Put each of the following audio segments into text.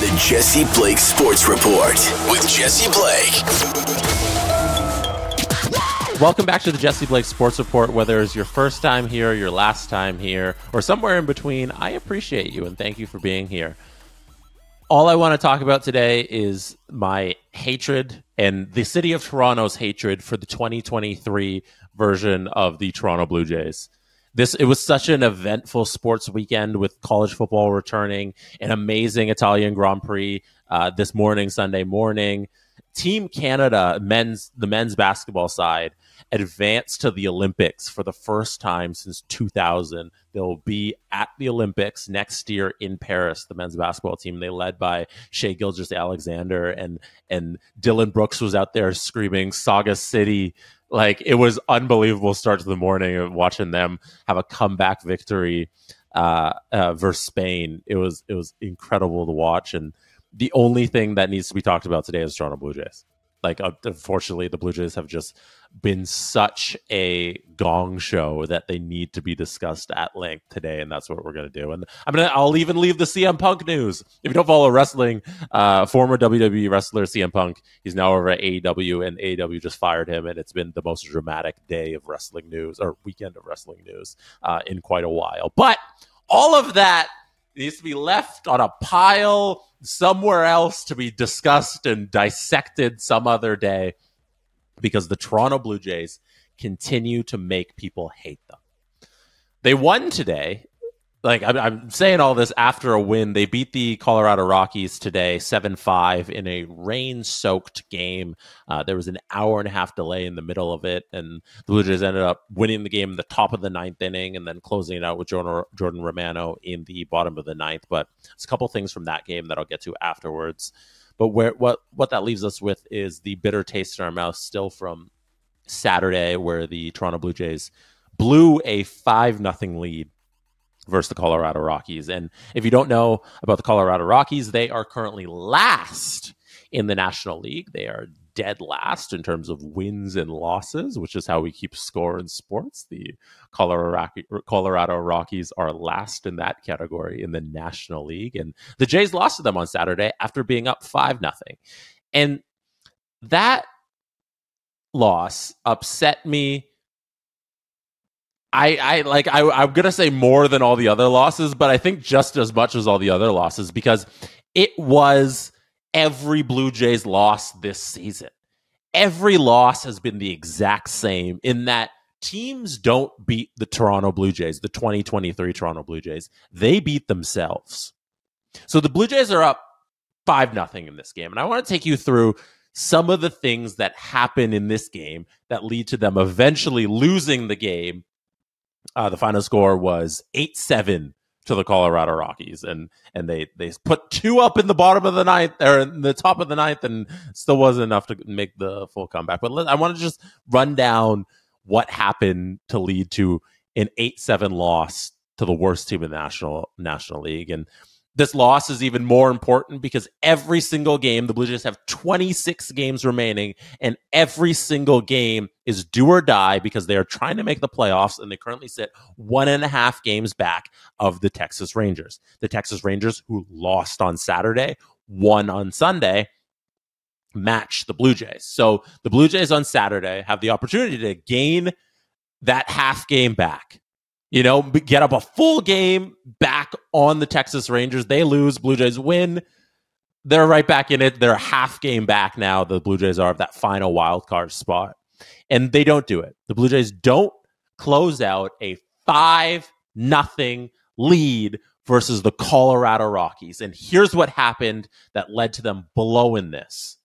The Jesse Blake Sports Report with Jesse Blake. Welcome back to the Jesse Blake Sports Report. Whether it's your first time here, your last time here, or somewhere in between, I appreciate you and thank you for being here. All I want to talk about today is my hatred and the city of Toronto's hatred for the 2023 version of the Toronto Blue Jays. This it was such an eventful sports weekend with college football returning, an amazing Italian Grand Prix uh, this morning, Sunday morning. Team Canada men's the men's basketball side advanced to the Olympics for the first time since 2000. They'll be at the Olympics next year in Paris. The men's basketball team they led by Shai Gilgeous-Alexander and and Dillon Brooks was out there screaming "Sauga City." Like it was unbelievable start to the morning of watching them have a comeback victory uh, uh, versus Spain. It was it was incredible to watch and the only thing that needs to be talked about today is Toronto Blue Jays. Like, uh, unfortunately, the Blue Jays have just been such a gong show that they need to be discussed at length today, and that's what we're going to do. And I'm gonna, I'll even leave the CM Punk news. If you don't follow wrestling, uh, former WWE wrestler CM Punk, he's now over at AEW, and AEW just fired him, and it's been the most dramatic day of wrestling news or weekend of wrestling news uh, in quite a while. But all of that needs to be left on a pile somewhere else to be discussed and dissected some other day because the Toronto Blue Jays continue to make people hate them. They won today like I'm, I'm, saying all this after a win. They beat the Colorado Rockies today, seven five in a rain soaked game. Uh, there was an hour and a half delay in the middle of it, and the Blue Jays ended up winning the game in the top of the ninth inning, and then closing it out with Jordan, Jordan Romano in the bottom of the ninth. But it's a couple things from that game that I'll get to afterwards. But where what what that leaves us with is the bitter taste in our mouth still from Saturday, where the Toronto Blue Jays blew a five nothing lead versus the Colorado Rockies. And if you don't know about the Colorado Rockies, they are currently last in the National League. They are dead last in terms of wins and losses, which is how we keep score in sports. The Colorado Rockies are last in that category in the National League, and the Jays lost to them on Saturday after being up five nothing, and that loss upset me I, I like I, I'm gonna say more than all the other losses, but I think just as much as all the other losses because it was every Blue Jays loss this season. Every loss has been the exact same in that teams don't beat the Toronto Blue Jays, the 2023 Toronto Blue Jays. They beat themselves. So the Blue Jays are up 5 nothing in this game. And I want to take you through some of the things that happen in this game that lead to them eventually losing the game uh, the final score was eight seven to the Colorado Rockies, and and they they put two up in the bottom of the ninth or in the top of the ninth, and still wasn't enough to make the full comeback. But let, I want to just run down what happened to lead to an eight seven loss to the worst team in the national National League, and this loss is even more important because every single game, the Blue Jays have 26 games remaining, and every single game is do or die because they are trying to make the playoffs, and they currently sit one and a half games back of the Texas Rangers. The Texas Rangers, who lost on Saturday, won on Sunday, match the Blue Jays. So the Blue Jays on Saturday have the opportunity to gain that half game back you know, get up a full game back on the Texas Rangers. They lose, Blue Jays win. They're right back in it. They're half game back now. The Blue Jays are of that final wild card spot. And they don't do it. The Blue Jays don't close out a five nothing lead versus the Colorado Rockies. And here's what happened that led to them blowing this.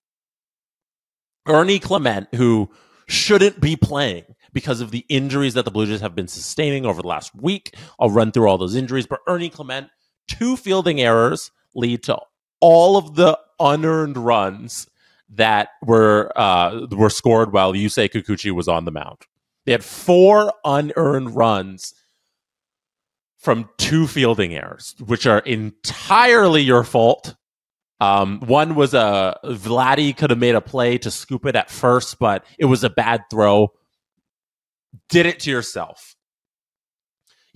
Ernie Clement, who shouldn't be playing, because of the injuries that the Blue Jays have been sustaining over the last week. I'll run through all those injuries, but Ernie Clement, two fielding errors lead to all of the unearned runs that were uh, were scored while Yusei Kikuchi was on the mound. They had four unearned runs from two fielding errors, which are entirely your fault. Um, one was a uh, Vladdy could have made a play to scoop it at first, but it was a bad throw did it to yourself.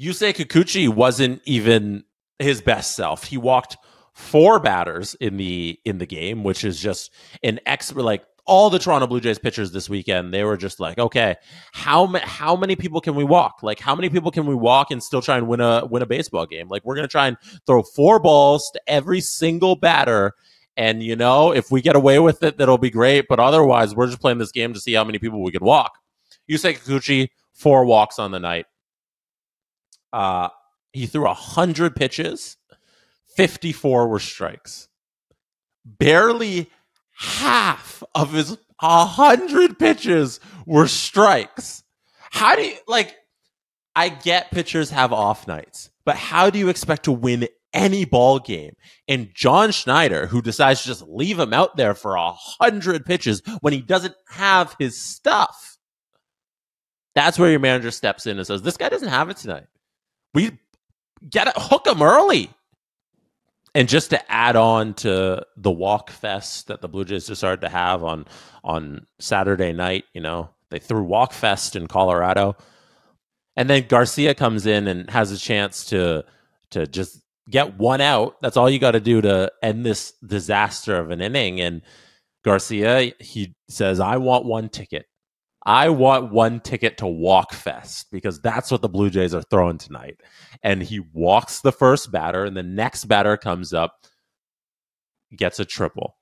Yusei Kikuchi wasn't even his best self. He walked four batters in the in the game, which is just an expert like all the Toronto Blue Jays pitchers this weekend, they were just like, okay, how ma- how many people can we walk? Like, how many people can we walk and still try and win a win a baseball game? Like, we're gonna try and throw four balls to every single batter, and you know, if we get away with it, that'll be great. But otherwise, we're just playing this game to see how many people we can walk. Yusei Kikuchi, four walks on the night. Uh, he threw a hundred pitches, fifty-four were strikes. Barely half of his a hundred pitches were strikes. How do you like? I get pitchers have off nights, but how do you expect to win any ball game? And John Schneider, who decides to just leave him out there for a hundred pitches when he doesn't have his stuff, that's where your manager steps in and says, "This guy doesn't have it tonight. We get it, hook him early." and just to add on to the walk fest that the Blue Jays decided to have on on Saturday night, you know, they threw walk fest in Colorado, and then Garcia comes in and has a chance to to just get one out. That's all you got to do to end this disaster of an inning. And Garcia, he says, "I want one ticket. I want one ticket to Walk Fest because that's what the Blue Jays are throwing tonight. And he walks the first batter, and the next batter comes up, gets a triple.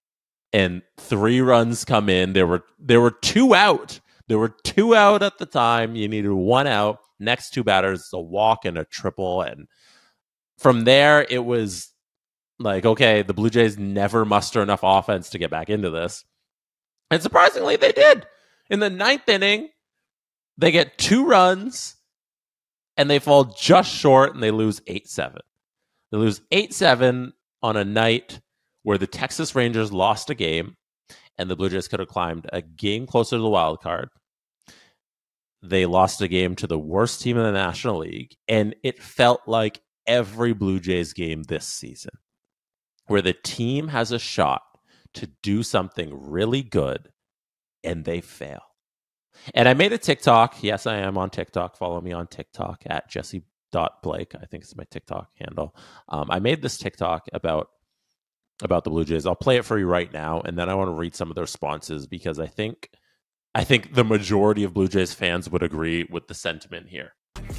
And three runs come in. There were there were two out. There were two out at the time. You needed one out. Next two batters, a walk and a triple. And from there, it was like, okay, the Blue Jays never muster enough offense to get back into this. And surprisingly, they did. In the ninth inning, they get two runs and they fall just short and they lose 8 7. They lose 8 7 on a night where the Texas Rangers lost a game and the Blue Jays could have climbed a game closer to the wild card. They lost a game to the worst team in the National League, and it felt like every Blue Jays game this season, where the team has a shot to do something really good and they fail. And I made a TikTok. Yes, I am on TikTok. Follow me on TikTok at Jesse.Blake. I think it's my TikTok handle. Um, I made this TikTok about about the Blue Jays. I'll play it for you right now, and then I want to read some of the responses because I think I think the majority of Blue Jays fans would agree with the sentiment here.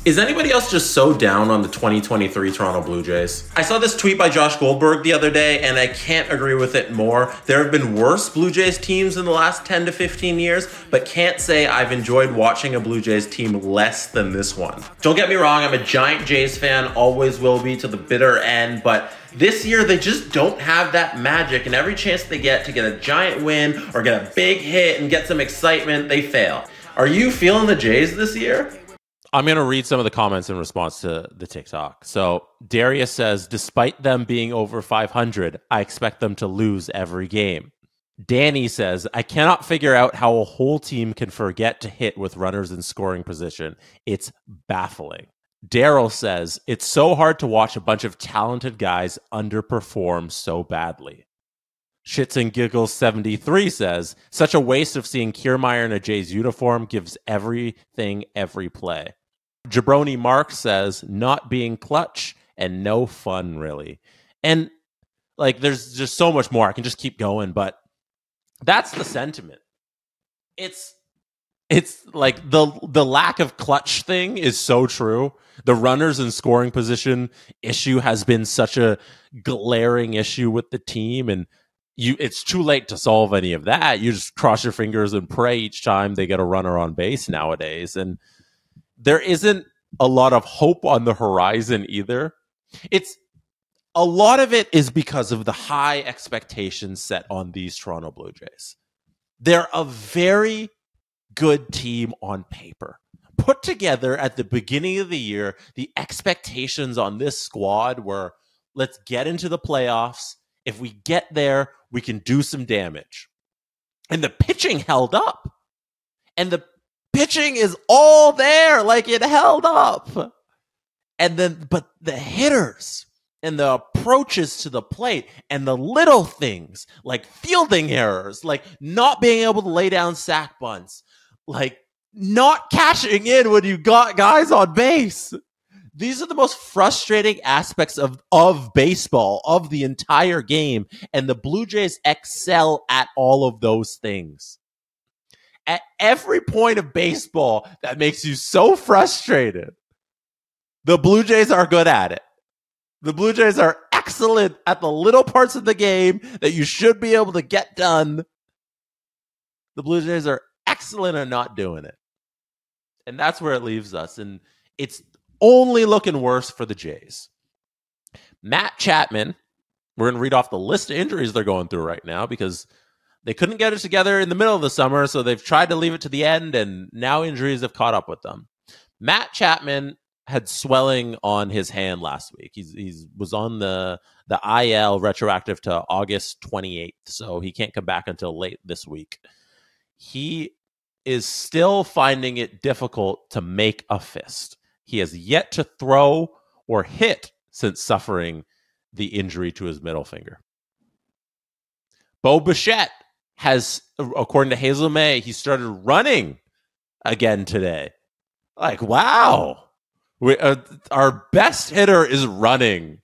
Is anybody else just so down on the 2023 Toronto Blue Jays? I saw this tweet by Josh Goldberg the other day, and I can't agree with it more. There have been worse Blue Jays teams in the last 10 to 15 years, but can't say I've enjoyed watching a Blue Jays team less than this one. Don't get me wrong, I'm a giant Jays fan, always will be to the bitter end, but this year they just don't have that magic, and every chance they get to get a giant win or get a big hit and get some excitement, they fail. Are you feeling the Jays this year? I'm going to read some of the comments in response to the TikTok. So Darius says, despite them being over 500, I expect them to lose every game. Danny says, I cannot figure out how a whole team can forget to hit with runners in scoring position. It's baffling. Daryl says, it's so hard to watch a bunch of talented guys underperform so badly. Shits and Giggles 73 says, such a waste of seeing Kiermaier in a Jays uniform gives everything every play. Jabroni Mark says not being clutch and no fun really. And like there's just so much more. I can just keep going, but that's the sentiment. It's it's like the the lack of clutch thing is so true. The runners in scoring position issue has been such a glaring issue with the team and you it's too late to solve any of that. You just cross your fingers and pray each time they get a runner on base nowadays and there isn't a lot of hope on the horizon either. It's a lot of it is because of the high expectations set on these Toronto Blue Jays. They're a very good team on paper. Put together at the beginning of the year, the expectations on this squad were let's get into the playoffs. If we get there, we can do some damage. And the pitching held up. And the pitching is all there, like it held up. And then, but the hitters and the approaches to the plate and the little things like fielding errors, like not being able to lay down sac bunts, like not cashing in when you got guys on base. These are the most frustrating aspects of, of baseball, of the entire game. And the Blue Jays excel at all of those things. At every point of baseball that makes you so frustrated, the Blue Jays are good at it. The Blue Jays are excellent at the little parts of the game that you should be able to get done. The Blue Jays are excellent at not doing it. And that's where it leaves us. And it's only looking worse for the Jays. Matt Chapman, we're going to read off the list of injuries they're going through right now because they couldn't get it together in the middle of the summer, so they've tried to leave it to the end, and now injuries have caught up with them. Matt Chapman had swelling on his hand last week. He's he's was on the the IL retroactive to August 28th, so he can't come back until late this week. He is still finding it difficult to make a fist. He has yet to throw or hit since suffering the injury to his middle finger. Bo Bichette has, according to Hazel Mae, he started running again today. Like, wow. We, uh, our best hitter is running.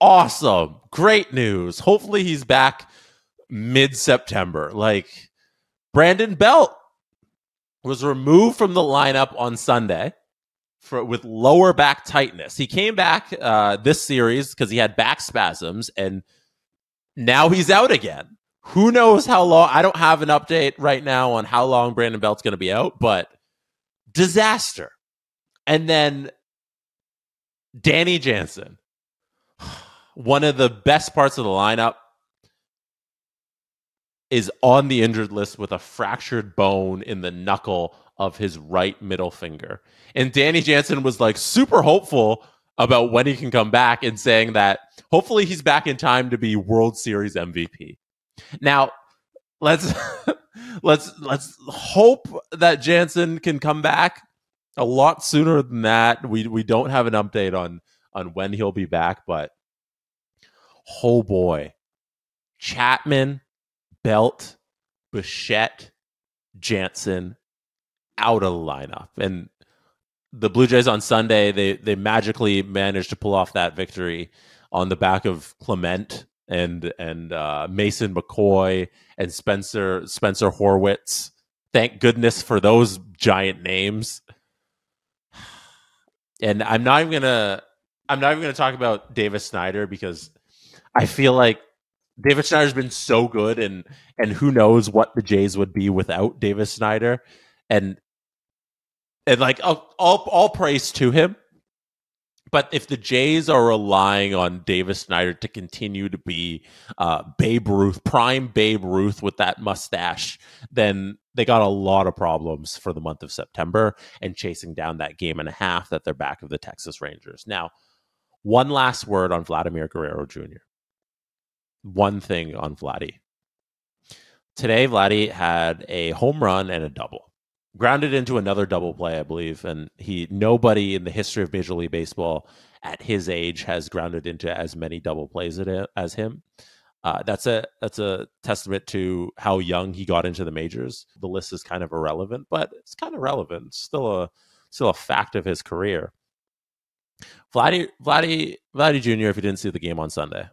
Awesome. Great news. Hopefully he's back mid September. Like, Brandon Belt was removed from the lineup on Sunday for with lower back tightness. He came back uh, this series because he had back spasms, and now he's out again. Who knows how long? I don't have an update right now on how long Brandon Belt's going to be out, but disaster. And then Danny Jansen, one of the best parts of the lineup, is on the injured list with a fractured bone in the knuckle of his right middle finger. And Danny Jansen was like super hopeful about when he can come back and saying that hopefully he's back in time to be World Series MVP. Now, let's let's let's hope that Jansen can come back a lot sooner than that. We we don't have an update on on when he'll be back, but oh boy. Chapman, Belt, Bichette, Jansen, out of the lineup. And the Blue Jays on Sunday, they they magically managed to pull off that victory on the back of Clement and and uh, Mason McCoy and Spencer Spencer Horwitz. Thank goodness for those giant names. And I'm not even gonna I'm not even gonna talk about Davis Schneider because I feel like David Schneider's been so good and and who knows what the Jays would be without Davis Schneider. And and like all, all, all praise to him. But if the Jays are relying on Davis Schneider to continue to be uh, Babe Ruth, prime Babe Ruth with that mustache, then they got a lot of problems for the month of September and chasing down that game and a half that they're back of the Texas Rangers. Now, one last word on Vladimir Guerrero Jr. One thing on Vladdy. Today, Vladdy had a home run and a double grounded into another double play, I believe. And he nobody in the history of Major League Baseball at his age has grounded into as many double plays as him. Uh, that's a that's a testament to how young he got into the majors. The list is kind of irrelevant, but it's kind of relevant. It's still a still a fact of his career. Vladdy Vladdy Vladdy Jr. If you didn't see the game on Sunday,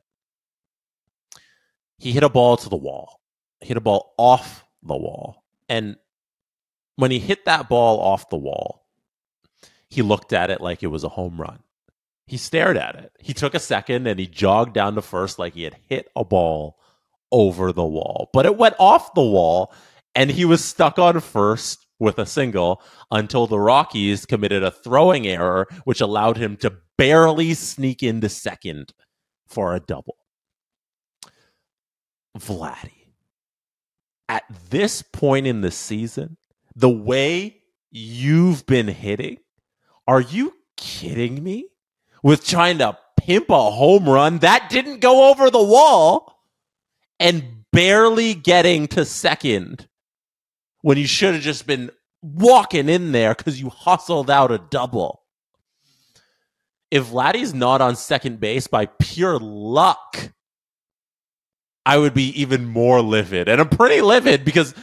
he hit a ball to the wall. hit a ball off the wall, and when he hit that ball off the wall, he looked at it like it was a home run. He stared at it. He took a second and he jogged down to first like he had hit a ball over the wall. But it went off the wall and he was stuck on first with a single until the Rockies committed a throwing error, which allowed him to barely sneak into second for a double. Vladdy. At this point in the season, the way you've been hitting, are you kidding me? With trying to pimp a home run that didn't go over the wall and barely getting to second when you should have just been walking in there because you hustled out a double. If Vladdy's not on second base by pure luck, I would be even more livid. And I'm pretty livid because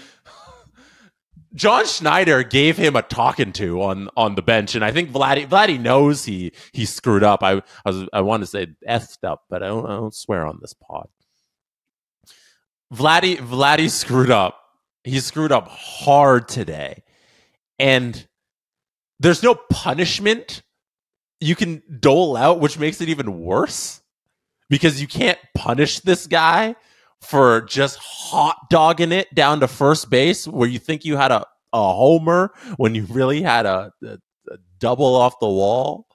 John Schneider gave him a talking to on on the bench, and I think Vladdy Vladdy knows he he screwed up. I I, was, I want to say effed up, but I don't, I don't swear on this pod. Vladdy Vladdy screwed up. He screwed up hard today, and there's no punishment you can dole out, which makes it even worse because you can't punish this guy for just hot dogging it down to first base where you think you had a, a homer when you really had a, a, a double off the wall.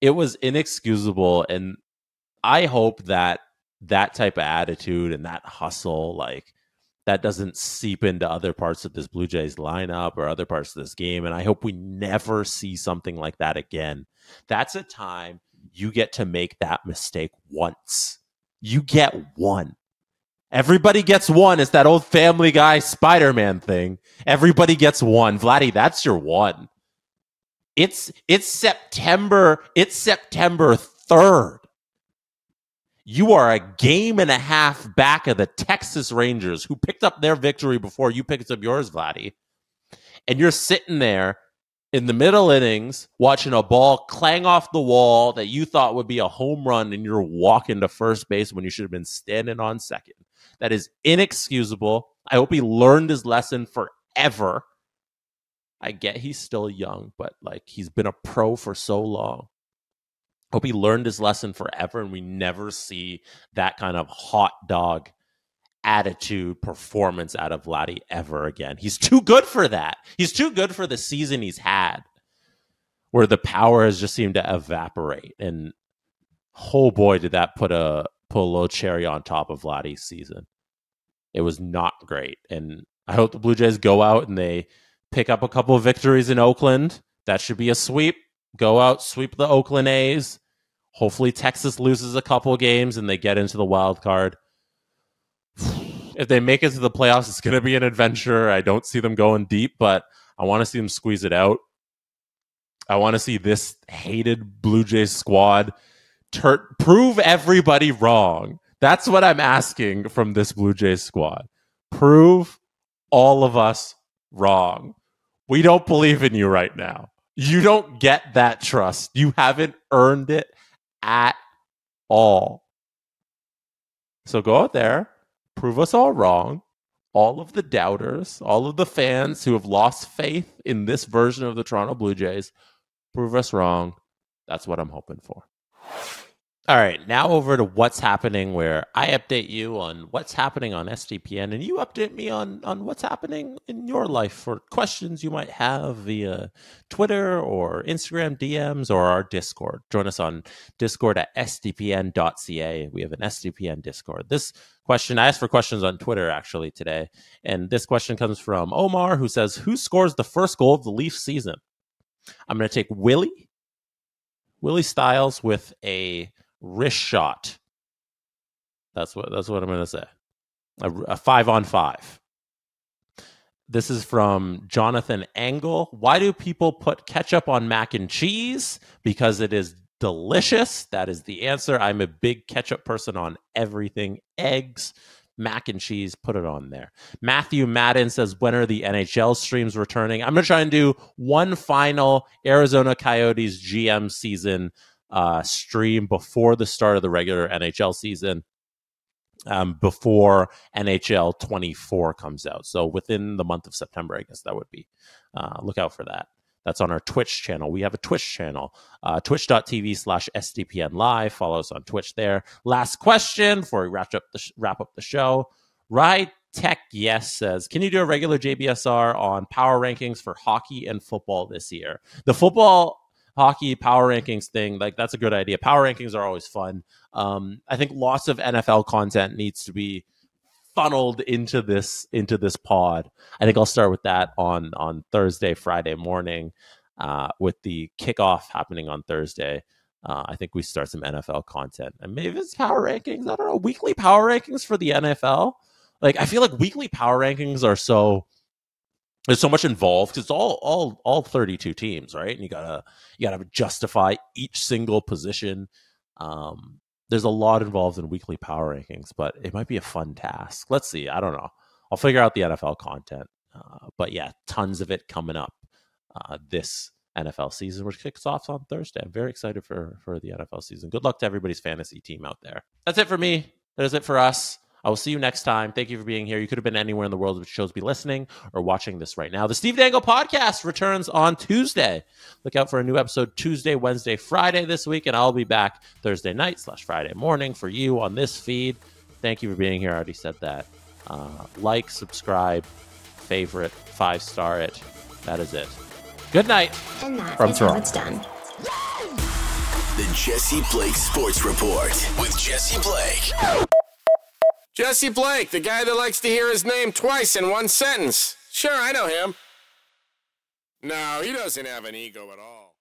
It was inexcusable. And I hope that that type of attitude and that hustle, like, that doesn't seep into other parts of this Blue Jays lineup or other parts of this game. And I hope we never see something like that again. That's a time you get to make that mistake once. You get one. Everybody gets one. It's that old family guy Spider Man thing. Everybody gets one. Vladdy, that's your one. It's it's September, it's September 3rd. You are a game and a half back of the Texas Rangers who picked up their victory before you picked up yours, Vladdy. And you're sitting there in the middle innings watching a ball clang off the wall that you thought would be a home run and you're walking to first base when you should have been standing on second. That is inexcusable. I hope he learned his lesson forever. I get he's still young, but like he's been a pro for so long. Hope he learned his lesson forever and we never see that kind of hot dog attitude performance out of Vladdy ever again. He's too good for that. He's too good for the season he's had where the power has just seemed to evaporate. And oh boy, did that put a put a little cherry on top of Vladdy's season. It was not great. And I hope the Blue Jays go out and they pick up a couple of victories in Oakland. That should be a sweep. Go out, sweep the Oakland A's. Hopefully Texas loses a couple games and they get into the wild card if they make it to the playoffs, it's going to be an adventure. I don't see them going deep, but I want to see them squeeze it out. I want to see this hated Blue Jays squad ter- prove everybody wrong. That's what I'm asking from this Blue Jays squad. Prove all of us wrong. We don't believe in you right now. You don't get that trust. You haven't earned it at all. So go out there, prove us all wrong. All of the doubters, all of the fans who have lost faith in this version of the Toronto Blue Jays, prove us wrong. That's what I'm hoping for. All right, now over to what's happening where I update you on what's happening on SDPN and you update me on on what's happening in your life for questions you might have via Twitter or Instagram DMs or our Discord. Join us on Discord at sdpn.ca. We have an SDPN Discord. This question I asked for questions on Twitter actually today, and this question comes from Omar who says, "Who scores the first goal of the Leaf season?" I'm going to take Willie Willie Styles with a wrist shot. That's what that's what I'm going to say. A, a, five on five. This is from Jonathan Angle. Why do people put ketchup on mac and cheese? Because it is delicious. That is the answer. I'm a big ketchup person on everything. Eggs, mac and cheese, put it on there. Matthew Madden says, When are the NHL streams returning? I'm going to try and do one final Arizona Coyotes GM season uh, stream before the start of the regular NHL season, um, before NHL 24 comes out. So within the month of September, I guess that would be. Uh, look out for that. That's on our Twitch channel. We have a Twitch channel, uh, twitch.tv slash SDPN live. Follow us on Twitch there. Last question before we wrap up the, sh- wrap up the show. Ride Tech Yes says, Can you do a regular JBSR on power rankings for hockey and football this year? The football hockey power rankings thing, like that's a good idea. Power rankings are always fun. Um, I think lots of NFL content needs to be funneled into this into this pod. I think I'll start with that on on Thursday, Friday morning, uh, with the kickoff happening on Thursday. Uh, I think we start some NFL content, and maybe it's power rankings. I don't know weekly power rankings for the NFL. Like I feel like weekly power rankings are so there's so much involved because it's all all all 32 teams right and you gotta you gotta justify each single position um there's a lot involved in weekly power rankings but it might be a fun task let's see i don't know i'll figure out the nfl content Uh, but yeah, tons of it coming up uh, this NFL season, which kicks off on Thursday. I'm very excited for for the NFL season. Good luck to everybody's fantasy team out there. That's it for me. That is it for us. I will see you next time. Thank you for being here. You could have been anywhere in the world, which shows be listening or watching this right now. The Steve Dangle podcast returns on Tuesday. Look out for a new episode Tuesday, Wednesday, Friday this week, and I'll be back Thursday night slash Friday morning for you on this feed. Thank you for being here. I already said that. Uh, like, subscribe, favorite, five star it. That is it. Good night. And that From is how Toronto. it's done. The Jesse Blake Sports Report with Jesse Blake. Jesse Blake, the guy that likes to hear his name twice in one sentence. Sure, I know him. No, he doesn't have an ego at all.